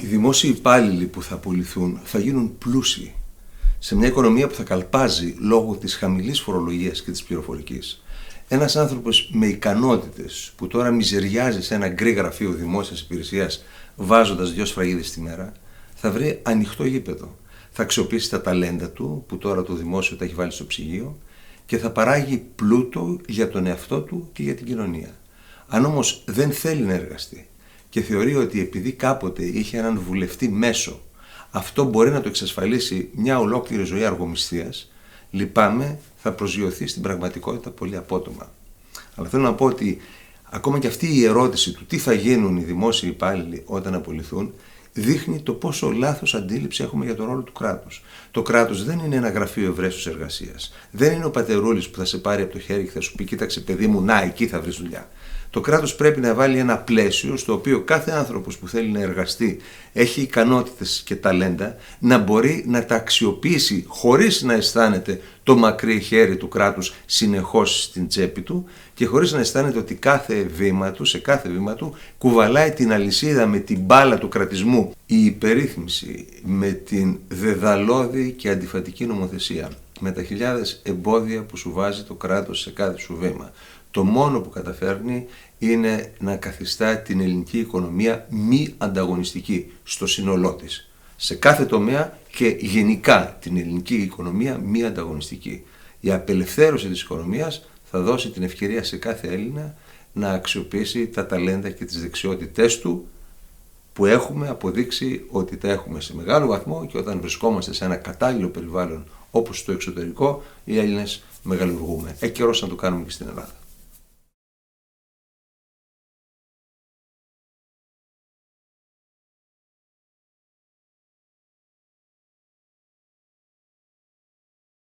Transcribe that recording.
Οι δημόσιοι υπάλληλοι που θα απολυθούν θα γίνουν πλούσιοι σε μια οικονομία που θα καλπάζει λόγω της χαμηλής φορολογίας και της πληροφορικής. Ένας άνθρωπος με ικανότητες που τώρα μιζεριάζει σε ένα γκρι γραφείο δημόσιας υπηρεσίας βάζοντας δυο σφραγίδες τη μέρα θα βρει ανοιχτό γήπεδο. Θα αξιοποιήσει τα ταλέντα του που τώρα το δημόσιο τα έχει βάλει στο ψυγείο και θα παράγει πλούτο για τον εαυτό του και για την κοινωνία. Αν όμως δεν θέλει να εργαστεί και θεωρεί ότι επειδή κάποτε είχε έναν βουλευτή μέσο, αυτό μπορεί να το εξασφαλίσει μια ολόκληρη ζωή αργομισθίας, λυπάμαι, θα προσγειωθεί στην πραγματικότητα πολύ απότομα. Αλλά θέλω να πω ότι ακόμα και αυτή η ερώτηση του τι θα γίνουν οι δημόσιοι υπάλληλοι όταν απολυθούν, δείχνει το πόσο λάθος αντίληψη έχουμε για τον ρόλο του κράτους. Το κράτος δεν είναι ένα γραφείο ευρέσου εργασίας. Δεν είναι ο πατερούλης που θα σε πάρει από το χέρι και θα σου πει: Κοίταξε, παιδί μου, να εκεί θα βρεις δουλειά. Το κράτος πρέπει να βάλει ένα πλαίσιο στο οποίο κάθε άνθρωπος που θέλει να εργαστεί έχει ικανότητες και ταλέντα να μπορεί να τα αξιοποιήσει χωρίς να αισθάνεται το μακρύ χέρι του κράτους συνεχώς στην τσέπη του και χωρίς να αισθάνεται ότι κάθε βήμα του, σε κάθε βήμα του κουβαλάει την αλυσίδα με την μπάλα του κρατισμού. Η υπερίθμιση με την δεδαλώδη και αντιφατική νομοθεσία με τα χιλιάδες εμπόδια που σου βάζει το κράτος σε κάθε σου βήμα το μόνο που καταφέρνει είναι να καθιστά την ελληνική οικονομία μη ανταγωνιστική στο σύνολό της. Σε κάθε τομέα και γενικά την ελληνική οικονομία μη ανταγωνιστική. Η απελευθέρωση της οικονομίας θα δώσει την ευκαιρία σε κάθε Έλληνα να αξιοποιήσει τα ταλέντα και τις δεξιότητές του που έχουμε αποδείξει ότι τα έχουμε σε μεγάλο βαθμό και όταν βρισκόμαστε σε ένα κατάλληλο περιβάλλον όπως στο εξωτερικό, οι Έλληνες μεγαλουργούμε. Έχει καιρός να το κάνουμε και στην Ελλάδα.